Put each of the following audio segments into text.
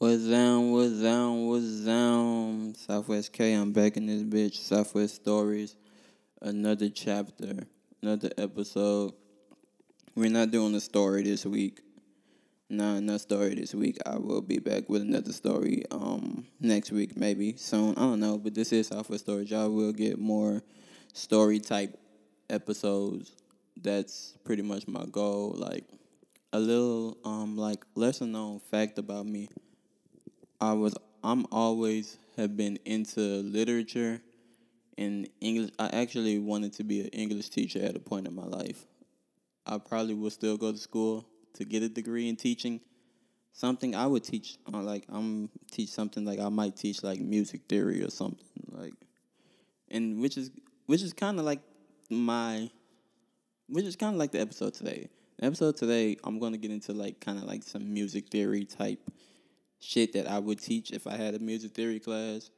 What's down, what's down, what's down? Southwest K, I'm back in this bitch. Southwest Stories, another chapter, another episode. We're not doing a story this week. Nah, no story this week. I will be back with another story um next week, maybe soon. I don't know, but this is Southwest Stories. Y'all will get more story type episodes. That's pretty much my goal. Like a little um like lesser known fact about me. I was I'm always have been into literature and English. I actually wanted to be an English teacher at a point in my life. I probably would still go to school to get a degree in teaching. Something I would teach, uh, like I'm teach something like I might teach like music theory or something like, and which is which is kind of like my, which is kind of like the episode today. The episode today, I'm gonna get into like kind of like some music theory type shit that I would teach if I had a music theory class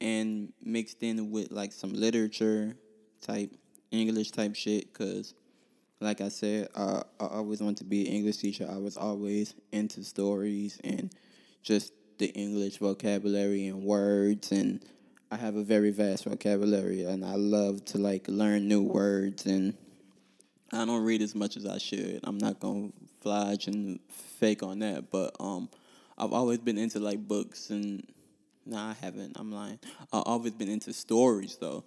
and mixed in with like some literature type English type shit cuz like I said uh, I always wanted to be an English teacher. I was always into stories and just the English vocabulary and words and I have a very vast vocabulary and I love to like learn new words and I don't read as much as I should. I'm not going to flash and fake on that, but um I've always been into like books and no, nah, I haven't. I'm lying. I've always been into stories though.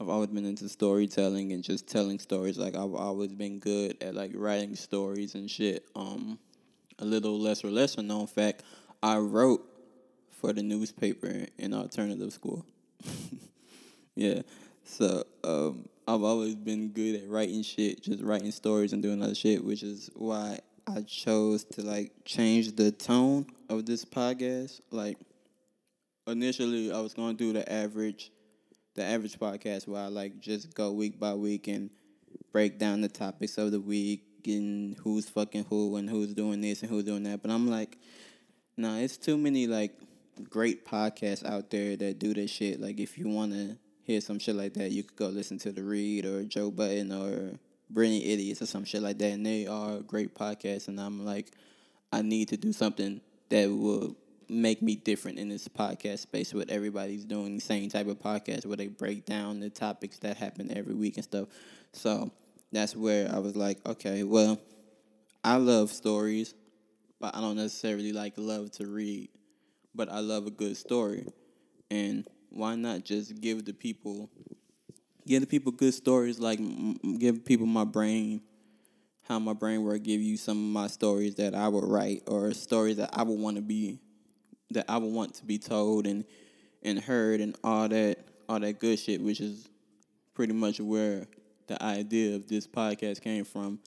I've always been into storytelling and just telling stories. Like I've always been good at like writing stories and shit. Um, a little lesser lesser known fact, I wrote for the newspaper in alternative school. yeah, so um, I've always been good at writing shit, just writing stories and doing other shit, which is why I chose to like change the tone of this podcast. Like initially, I was to do the average, the average podcast where I like just go week by week and break down the topics of the week and who's fucking who and who's doing this and who's doing that. But I'm like, nah, it's too many like great podcasts out there that do this shit. Like if you want to hear some shit like that, you could go listen to the Read or Joe Budden or Brilliant Idiots or some shit like that, and they are great podcasts. And I'm like, I need to do something that will make me different in this podcast space where everybody's doing the same type of podcast where they break down the topics that happen every week and stuff. So that's where I was like, okay, well, I love stories, but I don't necessarily like love to read, but I love a good story. And why not just give the people the people good stories, like give people my brain, how my brain work. Give you some of my stories that I would write, or stories that I would want to be, that I would want to be told and and heard, and all that all that good shit, which is pretty much where the idea of this podcast came from.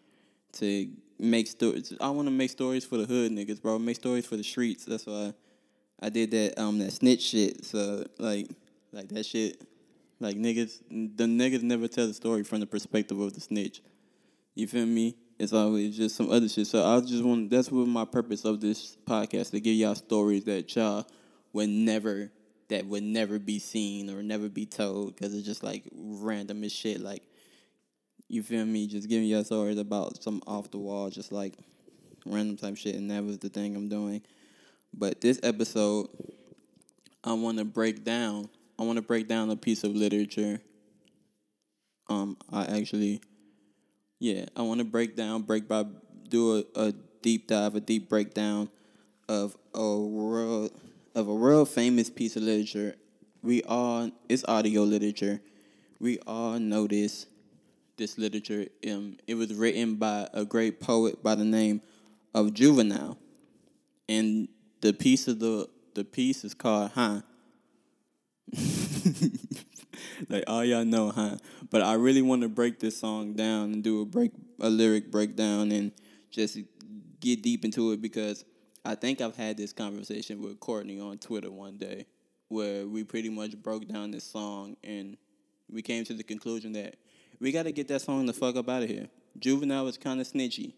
To make stories, I want to make stories for the hood niggas, bro. Make stories for the streets. That's why I did that um that snitch shit. So like like that shit like niggas, the niggas never tell the story from the perspective of the snitch. You feel me? It's always just some other shit. So I just want that's what my purpose of this podcast to give y'all stories that y'all would never that would never be seen or never be told because it's just like random as shit. Like you feel me? Just giving y'all stories about some off the wall, just like random type shit, and that was the thing I'm doing. But this episode, I want to break down I want to break down a piece of literature. Um, I actually, yeah, I want to break down, break by, do a, a deep dive, a deep breakdown of a world of a world famous piece of literature. We all it's audio literature. We all know this this literature. Um, it was written by a great poet by the name of Juvenile, and the piece of the the piece is called "Ha." like all y'all know, huh? But I really want to break this song down and do a break a lyric breakdown and just get deep into it because I think I've had this conversation with Courtney on Twitter one day where we pretty much broke down this song and we came to the conclusion that we got to get that song the fuck up out of here. Juvenile was kind of snitchy.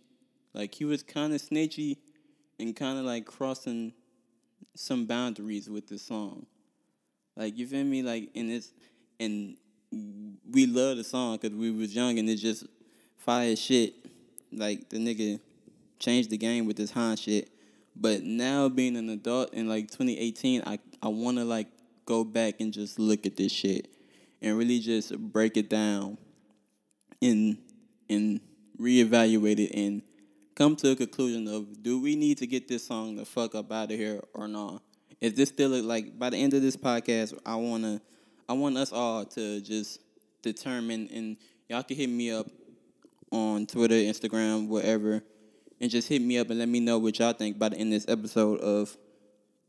Like he was kind of snitchy and kind of like crossing some boundaries with this song. Like you feel me? Like and it's and we love the song because we was young and it's just fire shit. Like the nigga changed the game with this Han shit. But now being an adult in like 2018, I I want to like go back and just look at this shit and really just break it down and and reevaluate it and come to a conclusion of do we need to get this song the fuck up out of here or not? Is this still like by the end of this podcast, I wanna I want us all to just determine and y'all can hit me up on Twitter, Instagram, whatever, and just hit me up and let me know what y'all think by the end of this episode of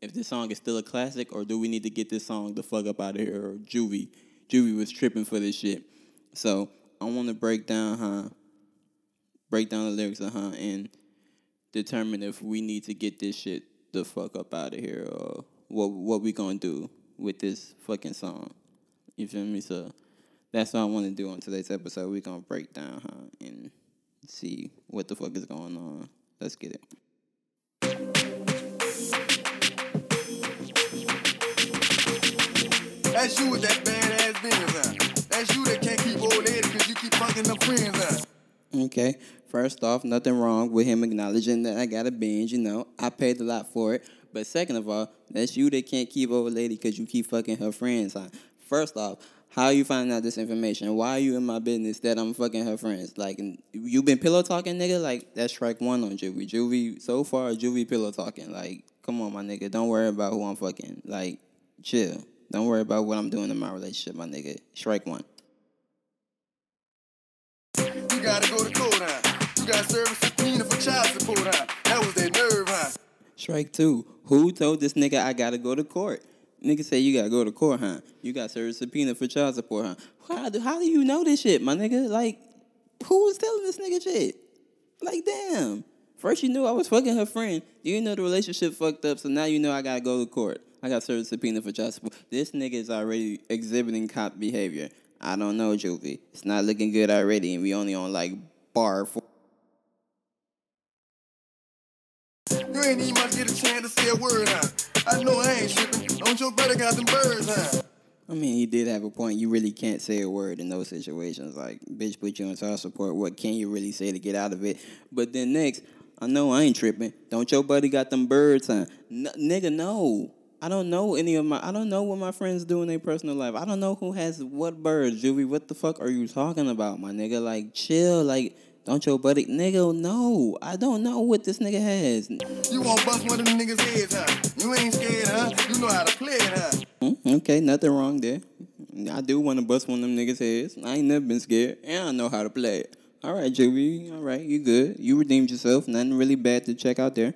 if this song is still a classic or do we need to get this song the fuck up out of here or Juvie. Juvie was tripping for this shit. So I want to break down, huh? Break down the lyrics, uh huh, and determine if we need to get this shit the fuck up out of here or what what we gonna do with this fucking song. You feel me? So that's what I want to do on today's episode. We're gonna break down, huh, and see what the fuck is going on. Let's get it. That's you with that badass business, huh? That's you that can't keep old lady because you keep fucking them friends, huh? Okay. First off, nothing wrong with him acknowledging that I got a binge. You know, I paid a lot for it. But second of all, that's you that can't keep old lady because you keep fucking her friends. Huh? First off, how are you finding out this information? Why are you in my business that I'm fucking her friends? Like, you been pillow talking, nigga? Like, that's strike one on Juvie. Juvie, so far, Juvie pillow talking. Like, come on, my nigga. Don't worry about who I'm fucking. Like, chill. Don't worry about what I'm doing in my relationship, my nigga. Strike one. Got service child support, huh? That was their nerve, huh? Strike two. Who told this nigga I gotta go to court? Nigga say you gotta go to court, huh? You got service subpoena for child support, huh? How do, how do you know this shit, my nigga? Like, who was telling this nigga shit? Like, damn. First you knew I was fucking her friend. You know the relationship fucked up, so now you know I gotta go to court. I got service subpoena for child support. This nigga is already exhibiting cop behavior. I don't know, Juvie. It's not looking good already, and we only on like bar four. Ain't even get a chance to say a word, huh? I know I ain't tripping. Don't your brother got them birds, huh? I mean, he did have a point. You really can't say a word in those situations. Like, bitch put you on child support. What can you really say to get out of it? But then next, I know I ain't tripping. Don't your buddy got them birds, huh? N- nigga, no. I don't know any of my. I don't know what my friends do in their personal life. I don't know who has what birds, Juvie. What the fuck are you talking about, my nigga? Like, chill. Like, don't your buddy, nigga? No, I don't know what this nigga has. You won't bust one of them niggas' heads, huh? You ain't scared, huh? You know how to play it, huh? Mm, Okay, nothing wrong there. I do want to bust one of them niggas' heads. I ain't never been scared, and I know how to play it. All right, Juvie. All right, you good. You redeemed yourself. Nothing really bad to check out there.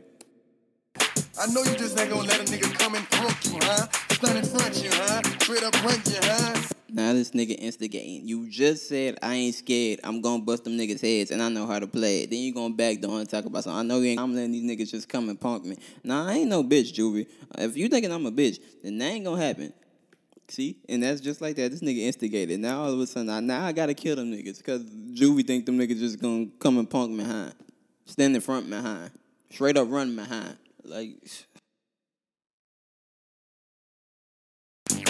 I know you just ain't gonna let a nigga come and drunk you, huh? Stand in front you, huh? Straight up you, huh? Now this nigga instigating. You just said I ain't scared. I'm gonna bust them niggas' heads, and I know how to play it. Then you gonna back door and talk about something. I know you ain't. I'm letting these niggas just come and punk me. Nah, I ain't no bitch, Juvie. If you thinking I'm a bitch, then that ain't gonna happen. See, and that's just like that. This nigga instigated. Now all of a sudden, I, now I gotta kill them niggas because Juvie think them niggas just gonna come and punk me behind, stand in front behind, straight up run behind. Like,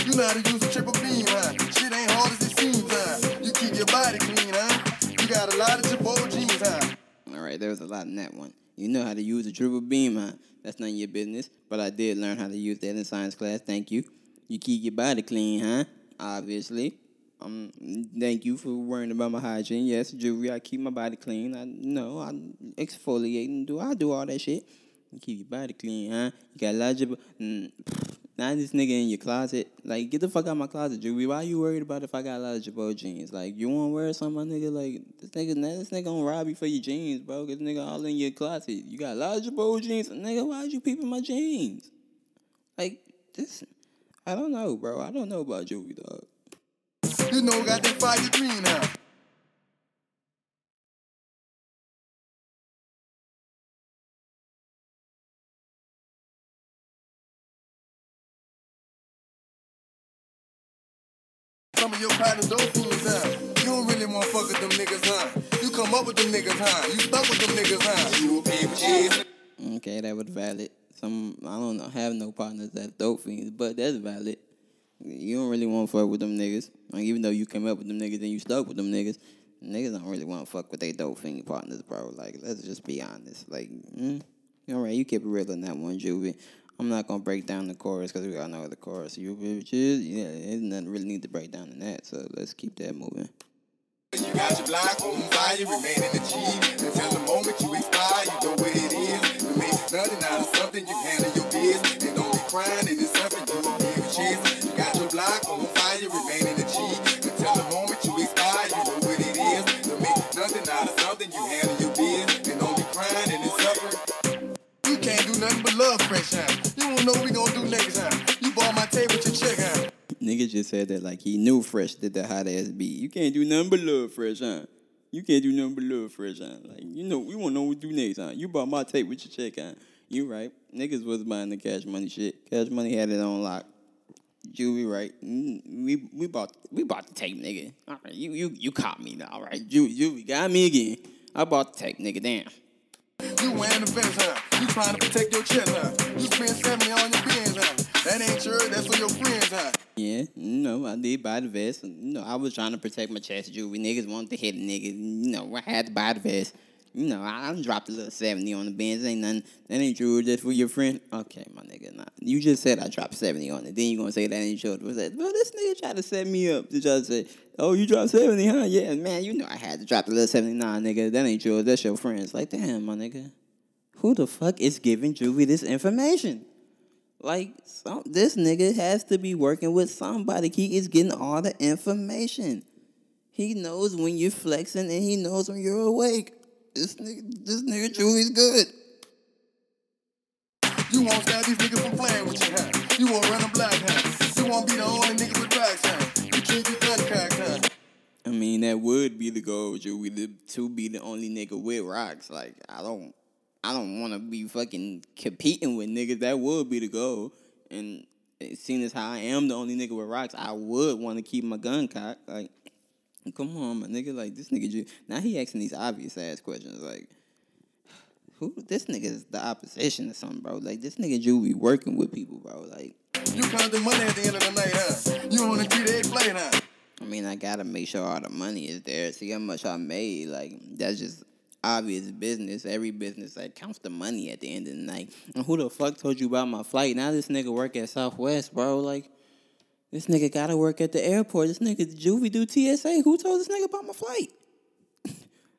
You know how to use a triple beam, huh? Shit ain't hard as it seems, huh? You keep your body clean, huh? You got a lot of Girbaud jeans, huh? all right, there was a lot in that one. You know how to use a triple beam, huh? That's none of your business, but I did learn how to use that in science class. Thank you. You keep your body clean, huh? Obviously. Um, thank you for worrying about my hygiene. Yes, jewelry. I keep my body clean. I know I exfoliate and do I do all that shit. You keep your body clean, huh? You got logical. Mm, now this nigga in your closet. Like, get the fuck out of my closet, Juvie. Why you worried about if I got a lot of Girbaud jeans? Like, you want to wear some, my nigga? Like, this nigga, nah, this nigga gonna rob you for your jeans, bro. Cause nigga all in your closet. You got a lot of Girbaud jeans. Nigga, why'd you peeping my jeans? Like, this, I don't know, bro. I don't know about Juvie, dog. You know got that fire green, huh? Some of your partners don't fools, huh? You don't really want to fuck with them niggas, huh? You come up with them niggas, huh? You stuck with them niggas, huh? You cheese. Okay, that was valid. Some I don't know, have no partners that dope fiends, but that's valid. You don't really want to fuck with them niggas. Like, even though you came up with them niggas and you stuck with them niggas, niggas don't really want to fuck with their dope fiend partners, bro. Like, let's just be honest. Like, mm, All right, you keep it real on that one, Juvie. I'm not gonna break down the chorus because we all know the chorus. You bitches, yeah, there's nothing really need to break down in that. So let's keep that moving. You got your block on fire, remain in the G. Until the moment you expire, you know where it is. You make nothing out of something, you handle your business. And don't be crying, it is something you will give a chance. You got your block on fire, remain in the G. Until the moment you expire, you know what it is. You make nothing out of something, you handle your business. And don't be crying, it is something. You can't do nothing but love fresh time. Nigga just said that like he knew Fresh did that hot ass beat. You can't do nothing but love Fresh, huh? You can't do nothing but love Fresh, huh? Like, you know, we won't know what to do next, huh? You bought my tape with your check, huh? You right. Niggas was buying the cash money shit. Cash money had it on lock. Juvie right. Mm, We we bought we bought the tape, nigga. All right, you you you caught me now. All right, Juvie, Juvie got me again. I bought the tape, nigga. Damn. You wearing the vest, huh? You trying to protect your chest, huh? You spend 70 on your huh? That ain't true. that's for your friends, huh? Yeah, no, I did buy the vest. No, I was trying to protect my chest jewelry. Niggas wanted to hit a nigga. You know, I had to buy the vest. You know, I, I dropped a little 70 on the bins. Ain't nothing. That ain't true. Just for your friend. Okay, my nigga. Nah. You just said I dropped 70 on it. Then you gonna say that ain't true. Was that, bro, this nigga tried to set me up to try to say, oh, you dropped 70, huh? Yeah, man, you know I had to drop a little 79, nigga. That ain't true. That's your friends. Like, damn, my nigga. Who the fuck is giving Juvie this information? Like some, this nigga has to be working with somebody. He is getting all the information. He knows when you're flexing and he knows when you're awake. This nigga, this nigga Juvie's good. You won't stop these niggas from playing with you, huh? You won't run a black, huh? You won't be the only nigga with racks, huh? You keep your gun cocked, huh? I mean, that would be the goal, Julie, to, to be the only nigga with rocks. Like, I don't, I don't want to be fucking competing with niggas. That would be the goal. And seeing as how I am the only nigga with rocks, I would want to keep my gun cocked. Like, come on, my nigga. Like, this nigga, Ju- now he asking these obvious ass questions. Like, who, this nigga is the opposition or something, bro. Like, this nigga Ju be working with people, bro. Like, You count the money at the end of the night, huh? You on a three-day flight, huh? I mean, I gotta make sure all the money is there. See how much I made. Like that's just obvious business. Every business like counts the money at the end of the night. And who the fuck told you about my flight? Now this nigga work at Southwest, bro. Like this nigga gotta work at the airport. This nigga Juvie do TSA. Who told this nigga about my flight?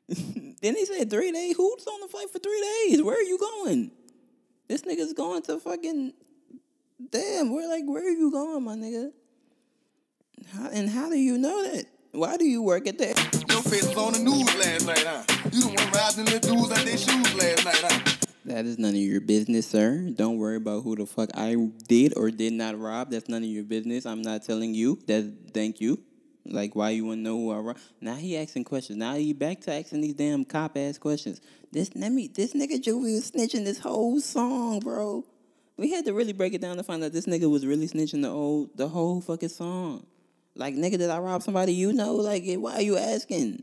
then he said three days. Who's on the flight for three days? Where are you going? This nigga's going to fucking damn. Where like where are you going, my nigga? How, and how do you know that? Why do you work at the On the news last night, huh? You the one dudes their shoes last night, huh? That is none of your business, sir. Don't worry about who the fuck I did or did not rob. That's none of your business. I'm not telling you. That thank you. Like why you wanna know who I robbed? Now he asking questions. Now he back to asking these damn cop ass questions. This let me this nigga Juvie was snitching this whole song, bro. We had to really break it down to find out this nigga was really snitching the old the whole fucking song. Like nigga, did I rob somebody you know? Like why are you asking?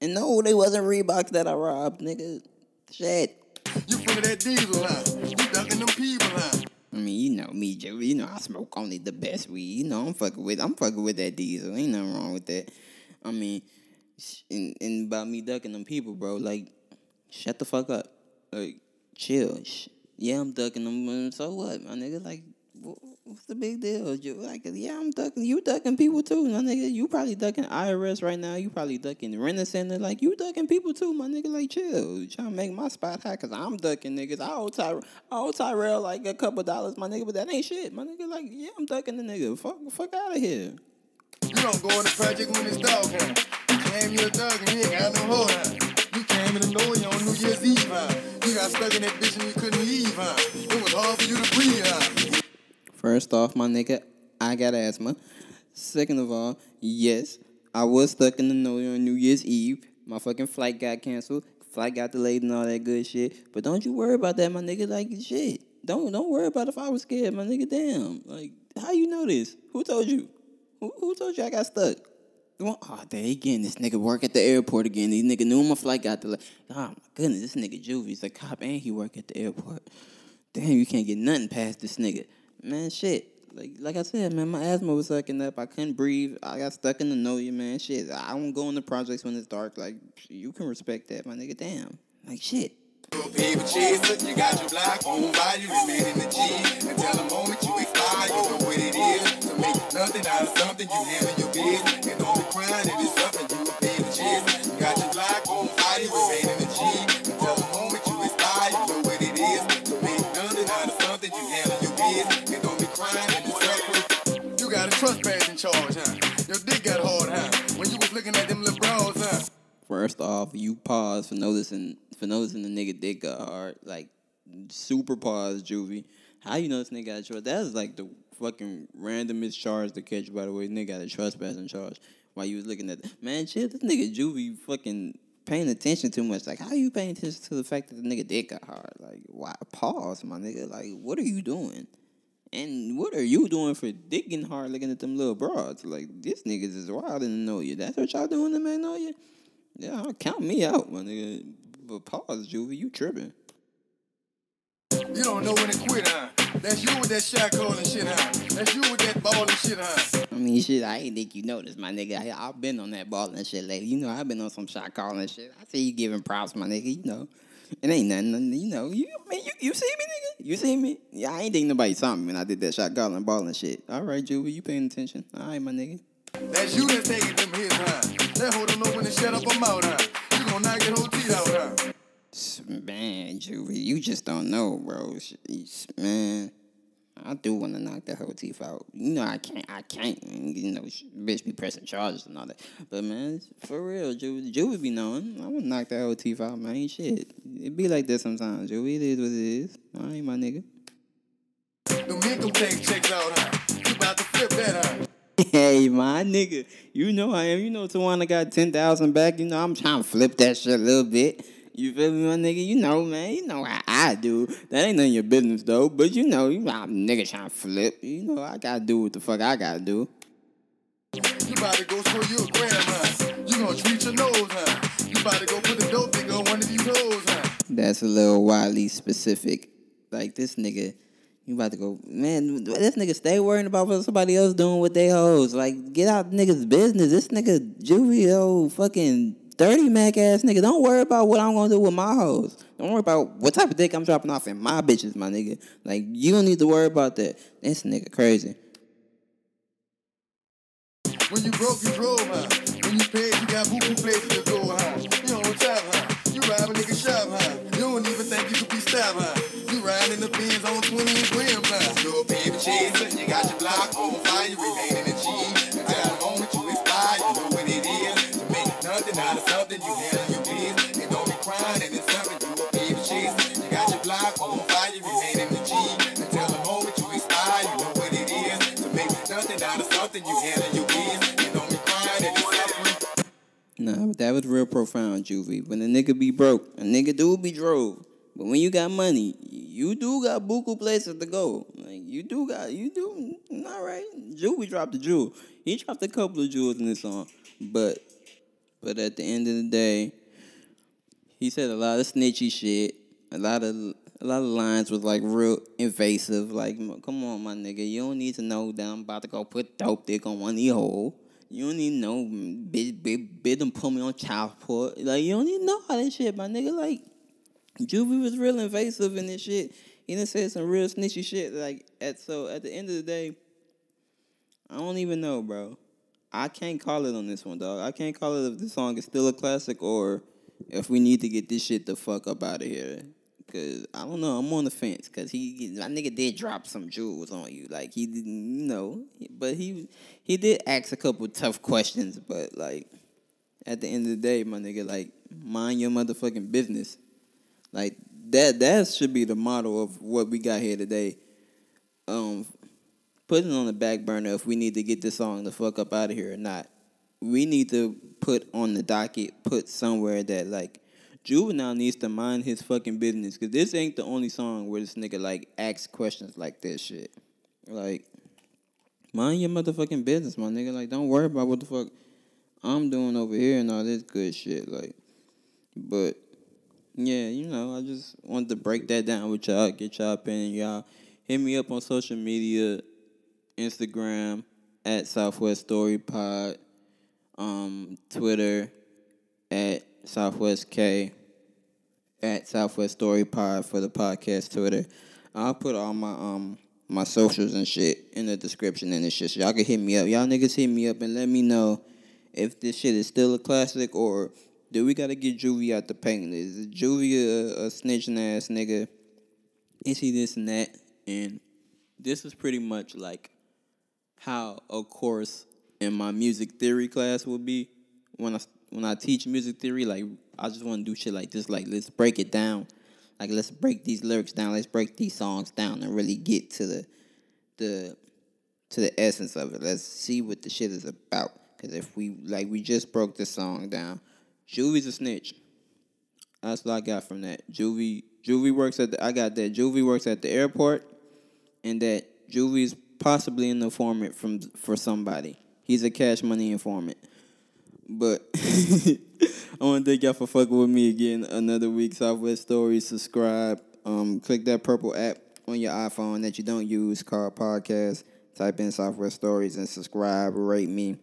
And no, they wasn't Reeboks that I robbed, nigga. Shit. You of that diesel, huh? You ducking them people, huh? I mean, you know me, Joe. You know I smoke only the best weed. You know I'm fucking with I'm fucking with that diesel. Ain't nothing wrong with that. I mean, and, and about me ducking them people, bro. Like, shut the fuck up. Like, chill. Yeah, I'm ducking them. So what, my nigga? Like, what's the big deal? You like, yeah, I'm ducking. You ducking people too, my nigga. You probably ducking IRS right now. You probably ducking rent center. Like, you ducking people too, my nigga. Like, chill. You trying to make my spot high because I'm ducking niggas. I owe, Ty- I owe Tyrell like a couple dollars, my nigga, but that ain't shit, my nigga. Like, yeah, I'm ducking the nigga. Fuck, fuck out of here. You don't go in the project when it's dark, huh? You a thug and you ain't got no hoe? You came in the you on New Year's Eve, huh? You got stuck in that bitch and you couldn't leave, huh? It was hard for you to breathe, huh? First off, my nigga, I got asthma. Second of all, yes, I was stuck in the know on New Year's Eve. My fucking flight got canceled. Flight got delayed and all that good shit. But don't you worry about that, my nigga. Like shit. Don't don't worry about if I was scared, my nigga. Damn. Like how you know this? Who told you? Who, who told you I got stuck? Oh, they again, this nigga work at the airport again. These nigga knew my flight got delayed. Oh my goodness, this nigga Juvie's a cop and he work at the airport. Damn, you can't get nothing past this nigga. Man, shit. Like like I said, man, my asthma was sucking up. I couldn't breathe. I got stuck in the know you, man. Shit. I don't go in the projects when it's dark. Like you can respect that, my nigga. Damn. Like shit. You got your block on fire, you the G. The moment you expire, you know what it is. To make nothing out of something, you handle your. And be crying it's something trust badge in charge, huh? Your dick got hard, huh? When you was looking at them little huh? First off, you pause for noticing for noticing the nigga dick got hard. Like super pause, Juvie. How you know this nigga got a trust? That's like the fucking randomest charge to catch. By the way, nigga got a trespassing charge. While you was looking at man, shit, this nigga Juvie fucking paying attention too much. Like, how you paying attention to the fact that the nigga dick got hard? Like, why? Pause, my nigga. Like, what are you doing? And what are you doing for digging hard looking at them little broads? Like, this niggas is wild and know you. That's what y'all doing to Magnolia? Yeah, count me out, my nigga. But pause, Juvie, you tripping. You don't know when to quit, huh? That's you with that shot calling shit, huh? That's you with that ball and shit, huh? I mean, shit, I ain't think you noticed, my nigga. I, I've been on that ball and shit lately. You know, I've been on some shot calling shit. I see you giving props, my nigga. You know, it ain't nothing, you know. You, I mean, you, you see me, nigga? You see me? Yeah, I ain't think nobody saw me when I did that shot calling ball and shit. All right, Juvie, you paying attention? All right, my nigga. That's you that's taking them hits, huh? That hoe don't know when to shut up her mouth, huh? You gonna knock your whole teeth out, huh? Man, Juvie, you just don't know, bro. Man, I do want to knock that whole teeth out. You know, I can't, I can't, you know, bitch be pressing charges and all that. But man, for real, Juvie, Juvie be knowing. I want to knock that whole teeth out, man. Shit, it be like that sometimes, Juvie. It is what it is. All right, my nigga. Them income tax checks out, huh? You about to flip that, huh? Hey, my nigga, you know I am. You know Tawana got ten thousand back. You know I'm trying to flip that shit a little bit. You feel me, my nigga? You know, man. You know how I do. That ain't none of your business though. But you know, you know, I'm nigga trying to flip. You know, I gotta do what the fuck I gotta do. You about to go score you a gram, huh? You gonna treat your nose, huh? You about to go put a dope nigga on That's a little wildly specific. Like this nigga, you about to go, man. This nigga stay worrying about what somebody else doing with their hoes. Like, get out niggas' business. This nigga Juvio fucking thirty mac ass nigga. Don't worry about what I'm gonna do with my hoes. Don't worry about what type of dick I'm dropping off in my bitches, my nigga. Like, you don't need to worry about that. This nigga crazy. When you broke, you drove? When you paid, you got boo-boo places to go? You on top? You a nigga shop? Benz on 20 grams, huh? You're a chaser, you got your block on fire, you remain in the Until the moment you expire, you know what it is. To make nothing out of something, you handle your business. And don't be crying, and it's something you a paper chaser. You got your block on fire, you remain in the G. Until the moment you expire, you know what it is. To make nothing out of something, you handle your business. And don't be crying, and it's something. Nah, but that was real profound, Juvie. When a nigga be broke, a nigga do be drove. But when you got money, you do got buku places to go. Like you do got you do all right. Juvie dropped a jewel. He dropped a couple of jewels in this song. But but at the end of the day, he said a lot of snitchy shit. A lot of a lot of lines was like real invasive. Like, come on, my nigga, you don't need to know that I'm about to go put dope dick on one these hoes. You don't need to know, mm, bitch, bitch, bitch, them put me on child support. Like, you don't need to know all that shit, my nigga. Like, Juvie was real invasive in this shit. He done said some real snitchy shit. Like, at so at the end of the day, I don't even know, bro. I can't call it on this one, dog. I can't call it if the song is still a classic or if we need to get this shit the fuck up out of here. Cause I don't know, I'm on the fence. Cause he, my nigga did drop some jewels on you, like he didn't, you know. But he, he did ask a couple tough questions. But like, at the end of the day, my nigga, like, mind your motherfucking business. Like that, that should be the motto of what we got here today. Um, put it on the back burner if we need to get this song the fuck up out of here or not. We need to put on the docket, put somewhere that like Juvenile needs to mind his fucking business because this ain't the only song where this nigga like asks questions like this shit. Like, mind your motherfucking business, my nigga. Like, don't worry about what the fuck I'm doing over here and all this good shit. Like, but yeah, you know, I just wanted to break that down with y'all, get y'all opinion. Y'all hit me up on social media, Instagram at Southwest Story Pod, um, Twitter at Southwest K, at Southwest Story Pod for the podcast Twitter. I'll put all my um my socials and shit in the description and this shit. Y'all can hit me up. Y'all niggas hit me up and let me know if this shit is still a classic or do we gotta get Juvie out the paint? Is Juvie a, a snitching ass nigga? Is he this and that? And this is pretty much like how a course in my music theory class would be when I when I teach music theory. Like I just want to do shit like this. Like let's break it down. Like let's break these lyrics down. Let's break these songs down and really get to the the to the essence of it. Let's see what the shit is about. Cause if we like we just broke the song down, Juvie's a snitch. That's what I got from that. Juvie Juvie works at the I got that Juvie works at the airport and that Juvie's possibly an informant from for somebody. He's a cash money informant. But I want to thank y'all for fucking with me again. Another week, Southwest Stories. Subscribe. Um, click that purple app on your iPhone that you don't use called podcast. Type in Southwest Stories and subscribe. Rate me.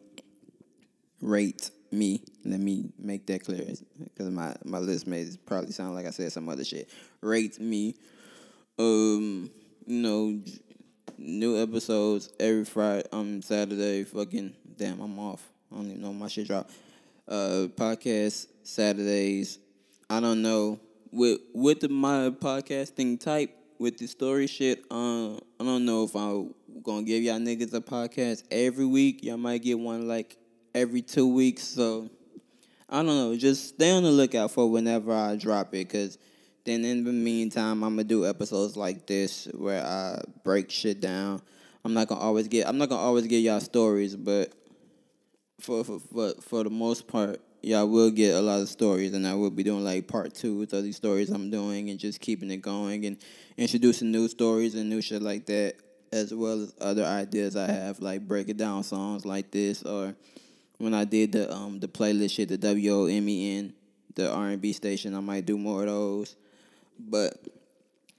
Rate me. Let me make that clear because my my list may probably sound like I said some other shit. Rate me. Um, you know, new episodes every Friday, um, Saturday. Fucking damn, I'm off. I don't even know my shit drop. Uh, podcast Saturdays. I don't know with with the, my podcasting type with the story shit. Uh, I don't know if I'm gonna give y'all niggas a podcast every week. Y'all might get one like every two weeks. So I don't know. Just stay on the lookout for whenever I drop it, cause then in the meantime, I'm gonna do episodes like this where I break shit down. I'm not gonna always get. I'm not gonna always get y'all stories, but for for for, for the most part, y'all will get a lot of stories, and I will be doing like part two of these stories I'm doing, and just keeping it going and introducing new stories and new shit like that, as well as other ideas I have, like breaking down songs like this, or when I did the um the playlist shit, the W O M E N, the R and B station, I might do more of those, but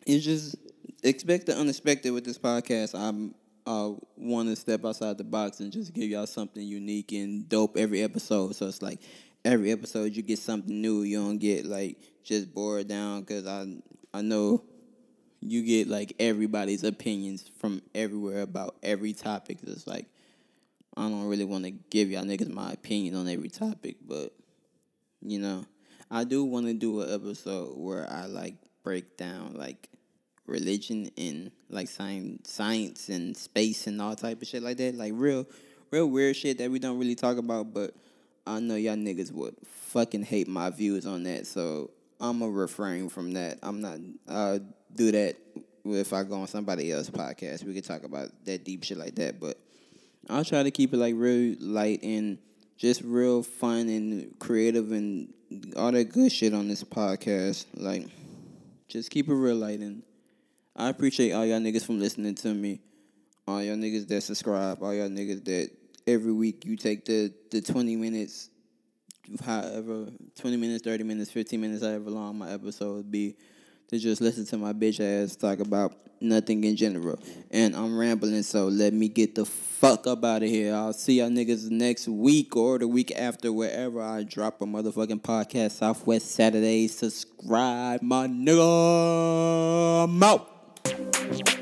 it's just expect the unexpected with this podcast. I'm uh, want to step outside the box and just give y'all something unique and dope every episode. So it's like every episode you get something new. You don't get like just bored down because I I know you get like everybody's opinions from everywhere about every topic. It's like I don't really want to give y'all niggas my opinion on every topic, but you know I do want to do an episode where I like break down like religion and like science, science and space and all type of shit like that. Like real, real weird shit that we don't really talk about. But I know y'all niggas would fucking hate my views on that. So I'ma refrain from that. I'm not. I'll do that if I go on somebody else's podcast. We could talk about that deep shit like that. But I'll try to keep it like real light and just real fun and creative and all that good shit on this podcast. Like, just keep it real light and I appreciate all y'all niggas from listening to me. All y'all niggas that subscribe. All y'all niggas that every week you take the, the 20 minutes, however, 20 minutes, 30 minutes, 15 minutes, however long my episode be, to just listen to my bitch ass talk about nothing in general. And I'm rambling, so let me get the fuck up out of here. I'll see y'all niggas next week or the week after, wherever I drop a motherfucking podcast. Southwest Saturdays. Subscribe, my nigga. I'm out.